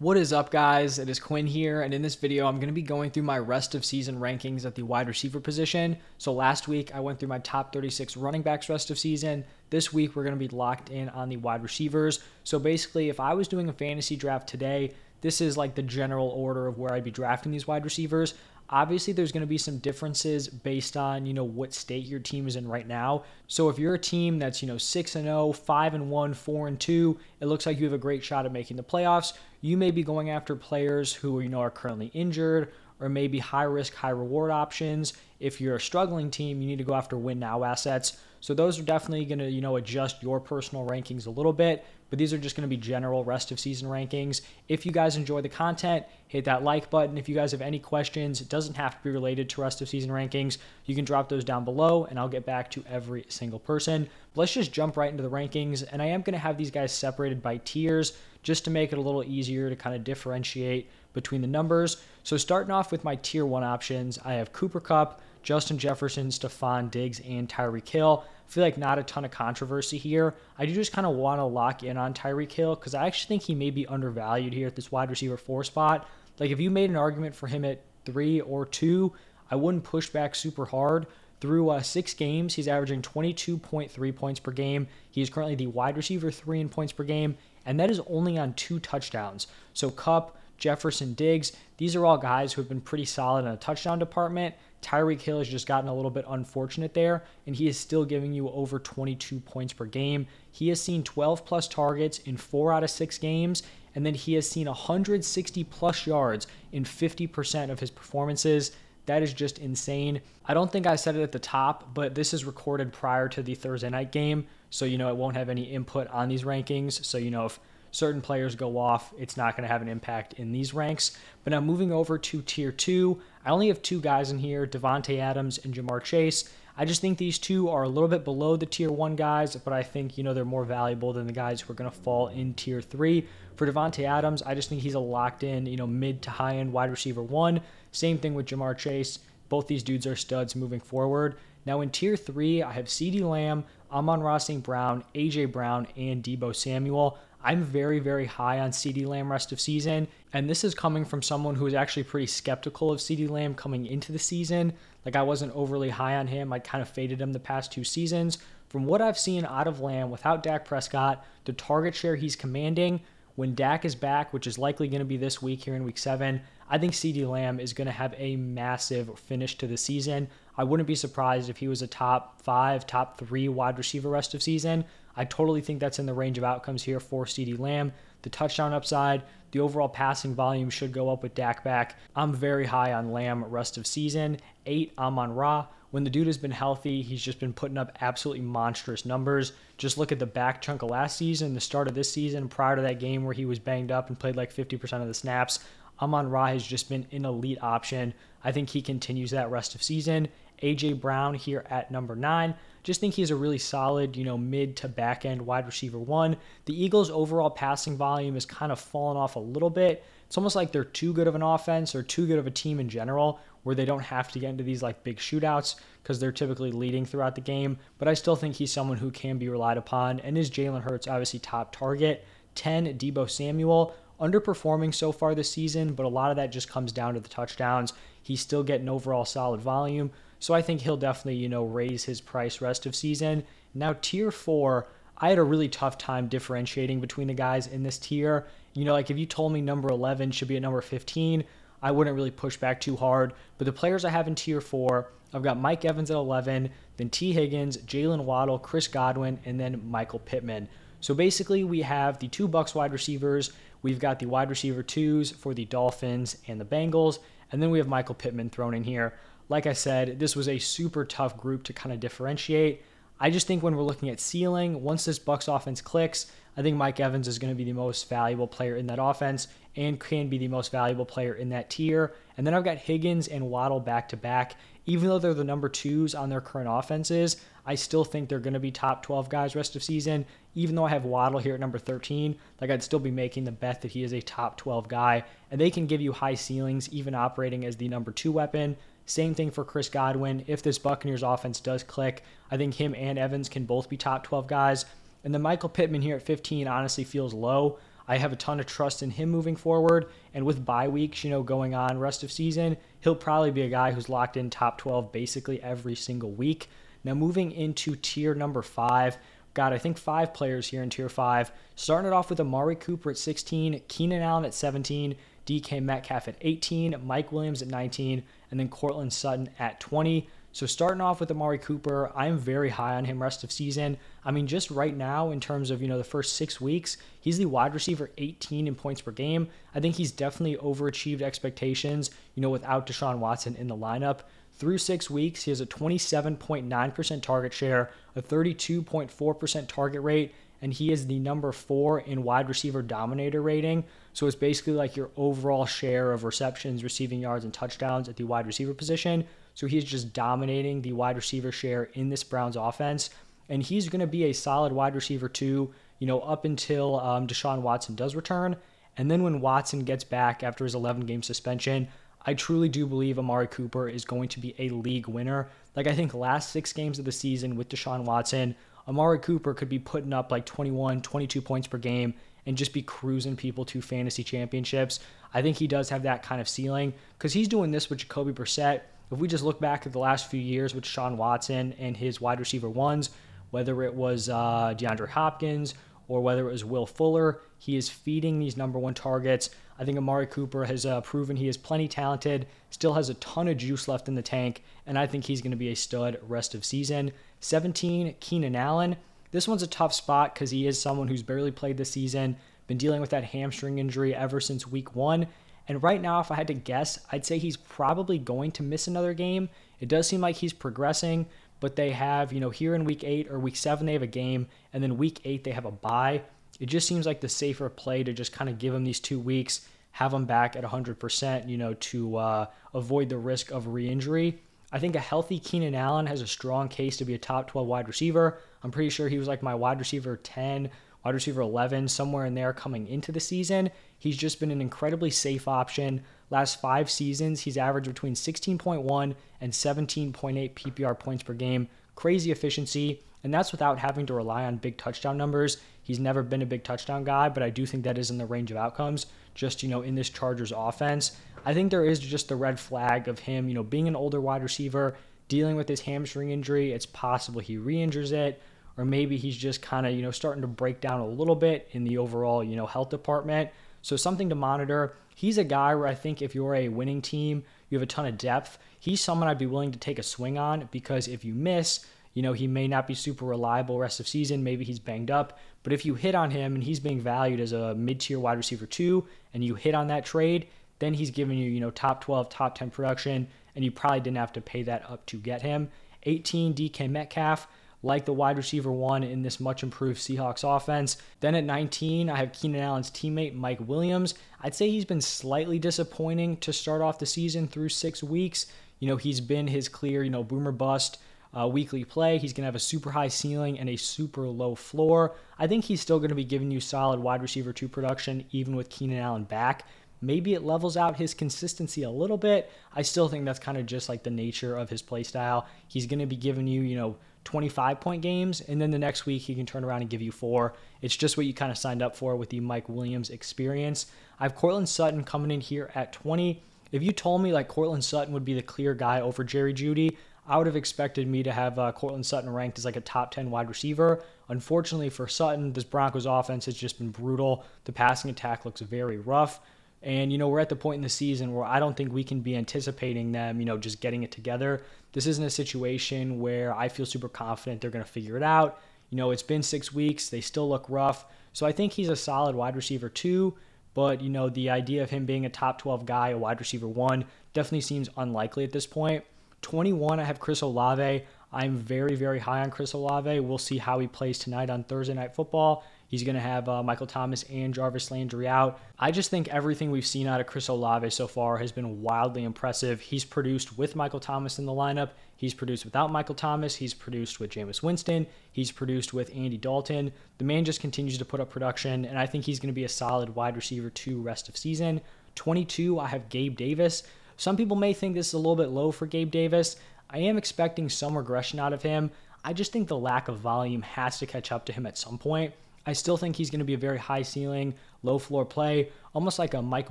What is up, guys? It is Quinn here, and in this video, I'm going to be going through my rest of season rankings at the wide receiver position. So, last week, I went through my top 36 running backs rest of season. This week, we're going to be locked in on the wide receivers. So, basically, if I was doing a fantasy draft today, this is like the general order of where I'd be drafting these wide receivers. Obviously, there's going to be some differences based on, you know, what state your team is in right now. So if you're a team that's, you know, 6 and 0, 5 and 1, 4 and 2, it looks like you have a great shot at making the playoffs. You may be going after players who, you know, are currently injured or maybe high risk, high reward options. If you're a struggling team, you need to go after win now assets. So those are definitely going to, you know, adjust your personal rankings a little bit but these are just going to be general rest of season rankings. If you guys enjoy the content, hit that like button. If you guys have any questions, it doesn't have to be related to rest of season rankings. You can drop those down below and I'll get back to every single person. But let's just jump right into the rankings. And I am going to have these guys separated by tiers just to make it a little easier to kind of differentiate between the numbers. So starting off with my tier one options, I have Cooper Kupp, Justin Jefferson, Stefon Diggs, and Tyreek Hill. I feel like not a ton of controversy here. I do just kind of want to lock in on Tyreek Hill because I actually think he may be undervalued here at this wide receiver four spot. Like if you made an argument for him at three or two, I wouldn't push back super hard. Through uh, six games, he's averaging 22.3 points per game. He is currently the wide receiver three in points per game, and that is only on two touchdowns. So Kupp, Jefferson, Diggs, these are all guys who have been pretty solid in a touchdown department. Tyreek Hill has just gotten a little bit unfortunate there, and he is still giving you over 22 points per game. He has seen 12 plus targets in four out of six games, and then he has seen 160 plus yards in 50% of his performances. That is just insane. I don't think I said it at the top, but this is recorded prior to the Thursday night game, so you know it won't have any input on these rankings. So you know if certain players go off, it's not going to have an impact in these ranks. But now moving over to tier two, I only have two guys in here Davante Adams and Ja'Marr Chase. I just think these two are a little bit below the tier one guys, but I think, you know, they're more valuable than the guys who are going to fall in tier three. For Davante Adams, I just think he's a locked in, you know, mid to high end wide receiver one. Same thing with Ja'Marr Chase. Both these dudes are studs moving forward. Now in tier three, I have CeeDee Lamb, Amon-Ra St. Brown, AJ Brown, and Deebo Samuel. I'm very, very high on CeeDee Lamb rest of season. And this is coming from someone who is actually pretty skeptical of CeeDee Lamb coming into the season. Like I wasn't overly high on him. I kind of faded him the past two seasons. From what I've seen out of Lamb without Dak Prescott, the target share he's commanding, when Dak is back, which is likely going to be this week here in week seven, I think CeeDee Lamb is going to have a massive finish to the season. I wouldn't be surprised if he was a top five, top three wide receiver rest of season. I totally think that's in the range of outcomes here for CeeDee Lamb. The touchdown upside, the overall passing volume should go up with Dak back. I'm very high on Lamb rest of season. Eight, Amon Ra. When the dude has been healthy, he's just been putting up absolutely monstrous numbers. Just look at the back chunk of last season, the start of this season, prior to that game where he was banged up and played like 50% of the snaps. Amon Ra has just been an elite option. I think he continues that rest of season. AJ Brown here at number nine. Just think he's a really solid, you know, mid to back end wide receiver one. The Eagles' overall passing volume has kind of fallen off a little bit. It's almost like they're too good of an offense or too good of a team in general, where they don't have to get into these like big shootouts because they're typically leading throughout the game. But I still think he's someone who can be relied upon. And is Jalen Hurts obviously top target? 10, Deebo Samuel underperforming so far this season, but a lot of that just comes down to the touchdowns. He's still getting overall solid volume. So I think he'll definitely, you know, raise his price rest of season. Now, tier four, I had a really tough time differentiating between the guys in this tier. You know, like if you told me number 11 should be at number 15, I wouldn't really push back too hard. But the players I have in tier four, I've got Mike Evans at 11, then Tee Higgins, Jaylen Waddle, Chris Godwin, and then Michael Pittman. So basically, we have the two Bucks wide receivers. We've got the wide receiver twos for the Dolphins and the Bengals, and then we have Michael Pittman thrown in here. Like I said, this was a super tough group to kind of differentiate. I just think when we're looking at ceiling, once this Bucks offense clicks, I think Mike Evans is going to be the most valuable player in that offense and can be the most valuable player in that tier. And then I've got Higgins and Waddle back to back. Even though they're the number twos on their current offenses, I still think they're going to be top 12 guys rest of season. Even though I have Waddle here at number 13, like I'd still be making the bet that he is a top 12 guy. And they can give you high ceilings, even operating as the number two weapon. Same thing for Chris Godwin. If this Buccaneers offense does click, I think him and Evans can both be top 12 guys. And then Michael Pittman here at 15 honestly feels low. I have a ton of trust in him moving forward. And with bye weeks, you know, going on rest of season, he'll probably be a guy who's locked in top 12 basically every single week. Now, moving into tier number five, got I think five players here in tier five. Starting it off with Amari Cooper at 16, Keenan Allen at 17, DK Metcalf at 18, Mike Williams at 19, and then Courtland Sutton at 20. So starting off with Amari Cooper, I'm very high on him rest of season. I mean, just right now in terms of you know the first six weeks, he's the wide receiver 18 in points per game. I think he's definitely overachieved expectations. You know, without Deshaun Watson in the lineup. Through six weeks, he has a 27.9% target share, a 32.4% target rate, and he is the number four in wide receiver dominator rating. So it's basically like your overall share of receptions, receiving yards, and touchdowns at the wide receiver position. So he's just dominating the wide receiver share in this Browns offense. And he's going to be a solid wide receiver too, you know, up until um, Deshaun Watson does return. And then when Watson gets back after his 11 game suspension, I truly do believe Amari Cooper is going to be a league winner. Like, I think last six games of the season with Deshaun Watson, Amari Cooper could be putting up like 21, 22 points per game and just be cruising people to fantasy championships. I think he does have that kind of ceiling because he's doing this with Jacoby Brissett. If we just look back at the last few years with Sean Watson and his wide receiver ones, whether it was uh, DeAndre Hopkins or whether it was Will Fuller, he is feeding these number one targets. I think Amari Cooper has uh, proven he is plenty talented, still has a ton of juice left in the tank, and I think he's going to be a stud rest of season. 17, Keenan Allen. This one's a tough spot because he is someone who's barely played this season, been dealing with that hamstring injury ever since week one. And right now, if I had to guess, I'd say he's probably going to miss another game. It does seem like he's progressing, but they have, you know, here in week eight or week seven, they have a game, and then week eight, they have a bye. It just seems like the safer play to just kind of give him these two weeks, have him back at 100%, you know, to uh, avoid the risk of re injury. I think a healthy Keenan Allen has a strong case to be a top 12 wide receiver. I'm pretty sure he was like my wide receiver 10, wide receiver 11, somewhere in there coming into the season. He's just been an incredibly safe option. Last five seasons, he's averaged between 16.1 and 17.8 PPR points per game. Crazy efficiency, and that's without having to rely on big touchdown numbers. He's never been a big touchdown guy, but I do think that is in the range of outcomes. Just, you know, in this Chargers offense, I think there is just the red flag of him, you know, being an older wide receiver, dealing with his hamstring injury. It's possible he re injures it, or maybe he's just kind of, you know, starting to break down a little bit in the overall, you know, health department. So something to monitor. He's a guy where I think if you're a winning team, you have a ton of depth. He's someone I'd be willing to take a swing on because if you miss, you know, he may not be super reliable rest of season. Maybe he's banged up. But if you hit on him and he's being valued as a mid tier wide receiver two and you hit on that trade, then he's giving you, you know, top 12, top 10 production, and you probably didn't have to pay that up to get him. 18, DK Metcalf, like the wide receiver one in this much improved Seahawks offense. Then at 19, I have Keenan Allen's teammate, Mike Williams. I'd say he's been slightly disappointing to start off the season through six weeks. You know, he's been his clear, you know, boomer bust uh, weekly play. He's going to have a super high ceiling and a super low floor. I think he's still going to be giving you solid wide receiver two production, even with Keenan Allen back. Maybe it levels out his consistency a little bit. I still think that's kind of just like the nature of his play style. He's going to be giving you, you know, 25 point games, and then the next week he can turn around and give you four. It's just what you kind of signed up for with the Mike Williams experience. I have Courtland Sutton coming in here at 20. If you told me like Courtland Sutton would be the clear guy over Jerry Jeudy, I would have expected me to have uh, Courtland Sutton ranked as like a top 10 wide receiver. Unfortunately for Sutton, this Broncos offense has just been brutal. The passing attack looks very rough. And, you know, we're at the point in the season where I don't think we can be anticipating them, you know, just getting it together. This isn't a situation where I feel super confident they're going to figure it out. You know, it's been six weeks. They still look rough. So I think he's a solid wide receiver, too. But, you know, the idea of him being a top 12 guy, a wide receiver one, definitely seems unlikely at this point. 21, I have Chris Olave. I'm very, very high on Chris Olave. We'll see how he plays tonight on Thursday Night Football. He's going to have uh, Michael Thomas and Jarvis Landry out. I just think everything we've seen out of Chris Olave so far has been wildly impressive. He's produced with Michael Thomas in the lineup. He's produced without Michael Thomas. He's produced with Jameis Winston. He's produced with Andy Dalton. The man just continues to put up production, and I think he's going to be a solid wide receiver two rest of season. 22, I have Gabe Davis. Some people may think this is a little bit low for Gabe Davis. I am expecting some regression out of him. I just think the lack of volume has to catch up to him at some point. I still think he's going to be a very high ceiling, low floor play, almost like a Mike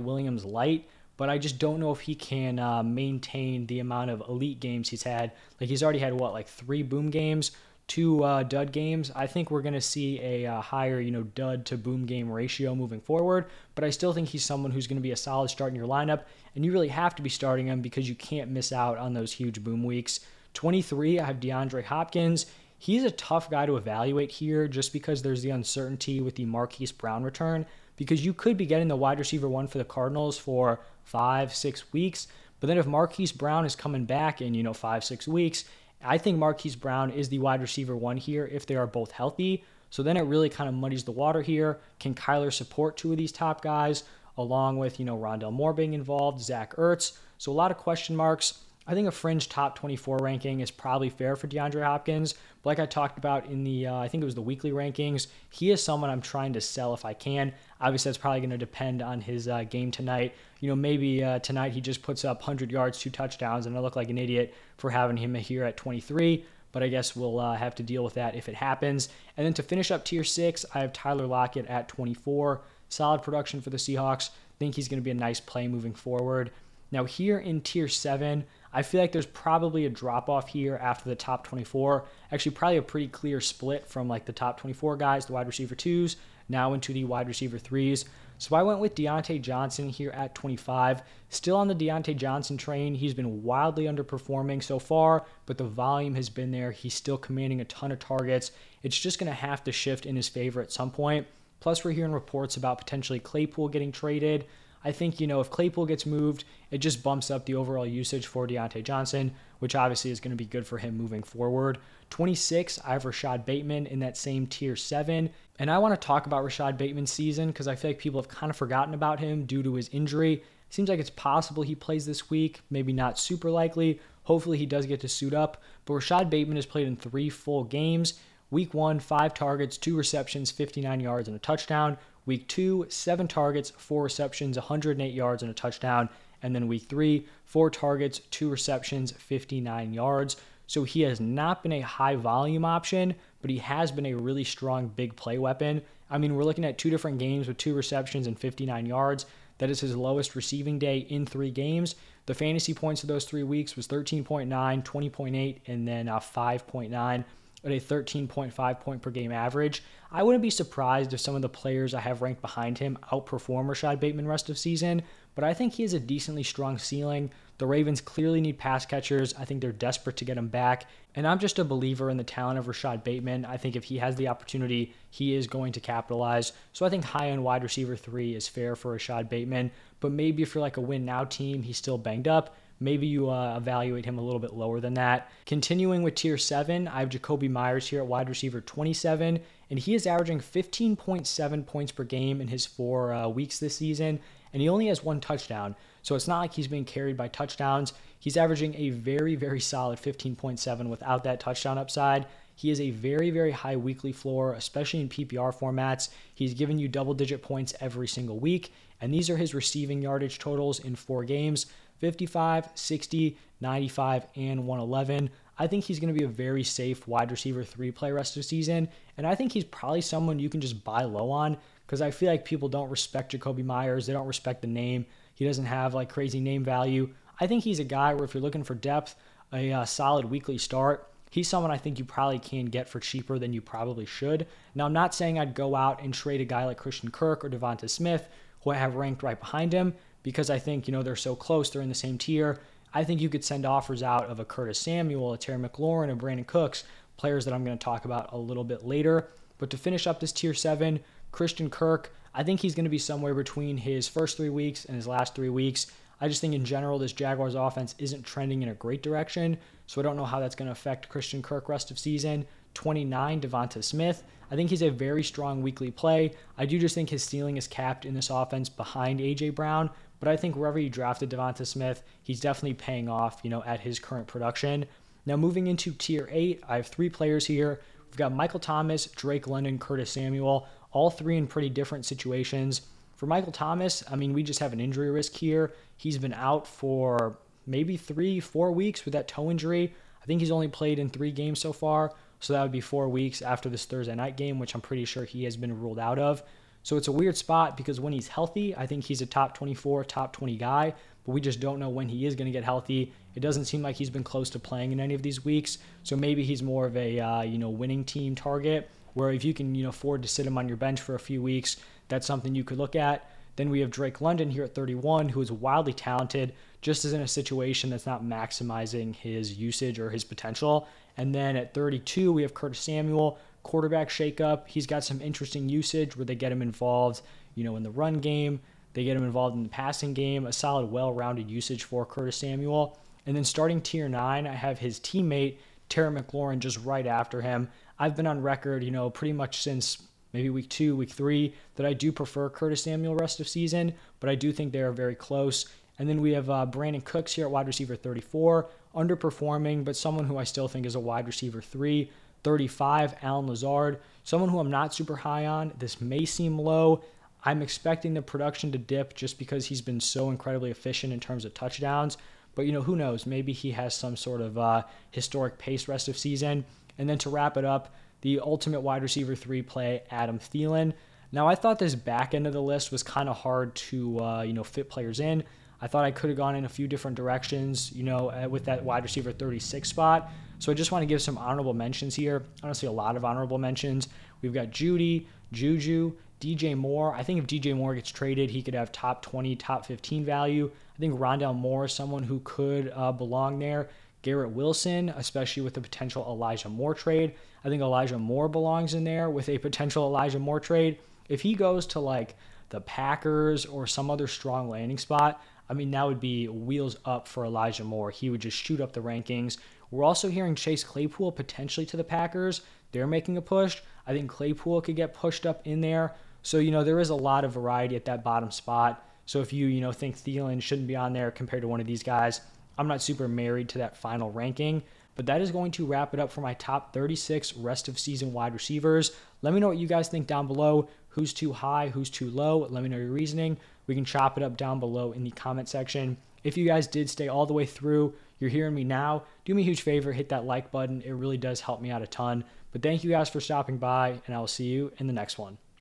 Williams light. But I just don't know if he can uh, maintain the amount of elite games he's had. Like he's already had what, like three boom games, two uh, dud games. I think we're going to see a uh, higher, you know, dud to boom game ratio moving forward. But I still think he's someone who's going to be a solid start in your lineup, and you really have to be starting him because you can't miss out on those huge boom weeks. 23, I have DeAndre Hopkins he's a tough guy to evaluate here just because there's the uncertainty with the Marquise Brown return. Because you could be getting the wide receiver one for the Cardinals for five, six weeks. But then if Marquise Brown is coming back in, you know, five, six weeks, I think Marquise Brown is the wide receiver one here if they are both healthy. So then it really kind of muddies the water here. Can Kyler support two of these top guys, along with, you know, Rondale Moore being involved, Zach Ertz? So a lot of question marks. I think a fringe top 24 ranking is probably fair for DeAndre Hopkins. But like I talked about in the, uh, I think it was the weekly rankings, he is someone I'm trying to sell if I can. Obviously, that's probably going to depend on his uh, game tonight. You know, maybe uh, tonight he just puts up 100 yards, two touchdowns, and I look like an idiot for having him here at 23. But I guess we'll uh, have to deal with that if it happens. And then to finish up tier six, I have Tyler Lockett at 24. Solid production for the Seahawks. Think he's going to be a nice play moving forward. Now, here in tier seven, I feel like there's probably a drop off here after the top 24. Actually, probably a pretty clear split from like the top 24 guys, the wide receiver twos, now into the wide receiver threes. So I went with Diontae Johnson here at 25. Still on the Diontae Johnson train. He's been wildly underperforming so far, but the volume has been there. He's still commanding a ton of targets. It's just going to have to shift in his favor at some point. Plus, we're hearing reports about potentially Claypool getting traded. I think, you know, if Claypool gets moved, it just bumps up the overall usage for Diontae Johnson, which obviously is going to be good for him moving forward. 26, I have Rashod Bateman in that same tier 7. And I want to talk about Rashod Bateman's season because I feel like people have kind of forgotten about him due to his injury. Seems like it's possible he plays this week, maybe not super likely. Hopefully he does get to suit up. But Rashod Bateman has played in three full games. Week one, five targets, two receptions, 59 yards, and a touchdown. Week two, seven targets, four receptions, 108 yards, and a touchdown. And then week three, four targets, two receptions, 59 yards. So he has not been a high volume option, but he has been a really strong big play weapon. I mean, we're looking at two different games with two receptions and 59 yards. That is his lowest receiving day in three games. The fantasy points of those three weeks was 13.9, 20.8, and then uh, 5.9 at a 13.5 point per game average. I wouldn't be surprised if some of the players I have ranked behind him outperform Rashod Bateman rest of season, but I think he has a decently strong ceiling. The Ravens clearly need pass catchers. I think they're desperate to get him back. And I'm just a believer in the talent of Rashod Bateman. I think if he has the opportunity, he is going to capitalize. So I think high end wide receiver three is fair for Rashod Bateman. But maybe if you're like a win now team, he's still banged up maybe you uh, evaluate him a little bit lower than that. Continuing with tier seven, I have Jakobi Meyers here at wide receiver 27, and he is averaging 15.7 points per game in his four uh, weeks this season, and he only has one touchdown. So it's not like he's being carried by touchdowns. He's averaging a very, very solid 15.7 without that touchdown upside. He is a very, very high weekly floor, especially in PPR formats. He's given you double digit points every single week, and these are his receiving yardage totals in four games. 55, 60, 95, and 111. I think he's going to be a very safe wide receiver three play rest of the season. And I think he's probably someone you can just buy low on because I feel like people don't respect Jakobi Meyers. They don't respect the name. He doesn't have like crazy name value. I think he's a guy where if you're looking for depth, a uh, solid weekly start, he's someone I think you probably can get for cheaper than you probably should. Now, I'm not saying I'd go out and trade a guy like Christian Kirk or Devonta Smith, who I have ranked right behind him, because I think, you know, they're so close, they're in the same tier. I think you could send offers out of a Curtis Samuel, a Terry McLaurin, a Brandin Cooks, players that I'm going to talk about a little bit later. But to finish up this tier seven, Christian Kirk, I think he's going to be somewhere between his first three weeks and his last three weeks. I just think in general, this Jaguars offense isn't trending in a great direction. So I don't know how that's going to affect Christian Kirk rest of season. 29, Devonta Smith. I think he's a very strong weekly play. I do just think his ceiling is capped in this offense behind A.J. Brown, but I think wherever you drafted Devonta Smith, he's definitely paying off, you know, at his current production. Now moving into tier eight, I have three players here. We've got Michael Thomas, Drake London, Curtis Samuel, all three in pretty different situations. For Michael Thomas, I mean, we just have an injury risk here. He's been out for maybe three, four weeks with that toe injury. I think he's only played in three games so far. So that would be four weeks after this Thursday night game, which I'm pretty sure he has been ruled out of. So it's a weird spot because when he's healthy, I think he's a top 24, top 20 guy, but we just don't know when he is going to get healthy. It doesn't seem like he's been close to playing in any of these weeks. So maybe he's more of a uh, you know winning team target where if you can you know afford to sit him on your bench for a few weeks, that's something you could look at. Then we have Drake London here at 31, who is wildly talented, just as in a situation that's not maximizing his usage or his potential. And then at 32, we have Curtis Samuel, quarterback shakeup. He's got some interesting usage where they get him involved, you know, in the run game. They get him involved in the passing game. A solid, well-rounded usage for Curtis Samuel. And then starting tier nine, I have his teammate Terry McLaurin just right after him. I've been on record, you know, pretty much since maybe week two, week three, that I do prefer Curtis Samuel rest of season, but I do think they are very close. And then we have uh, Brandin Cooks here at wide receiver 34, underperforming, but someone who I still think is a wide receiver three. 35, Allen Lazard, someone who I'm not super high on. This may seem low. I'm expecting the production to dip just because he's been so incredibly efficient in terms of touchdowns. But you know, who knows? Maybe he has some sort of uh, historic pace rest of season. And then to wrap it up, the ultimate wide receiver three play, Adam Thielen. Now I thought this back end of the list was kind of hard to uh, you know fit players in. I thought I could have gone in a few different directions, you know, with that wide receiver 36 spot. So I just want to give some honorable mentions here. Honestly, a lot of honorable mentions. We've got Jeudy, Juju, DJ Moore. I think if DJ Moore gets traded, he could have top 20, top 15 value. I think Rondale Moore is someone who could uh, belong there. Garrett Wilson, especially with the potential Elijah Moore trade. I think Elijah Moore belongs in there with a potential Elijah Moore trade. If he goes to like the Packers or some other strong landing spot, I mean, that would be wheels up for Elijah Moore. He would just shoot up the rankings. We're also hearing Chase Claypool potentially to the Packers. They're making a push. I think Claypool could get pushed up in there. So, you know, there is a lot of variety at that bottom spot. So if you, you know, think Thielen shouldn't be on there compared to one of these guys, I'm not super married to that final ranking. But that is going to wrap it up for my top 36 rest of season wide receivers. Let me know what you guys think down below. Who's too high? Who's too low? Let me know your reasoning. We can chop it up down below in the comment section. If you guys did stay all the way through, you're hearing me now, do me a huge favor, hit that like button. It really does help me out a ton. But thank you guys for stopping by, and I will see you in the next one.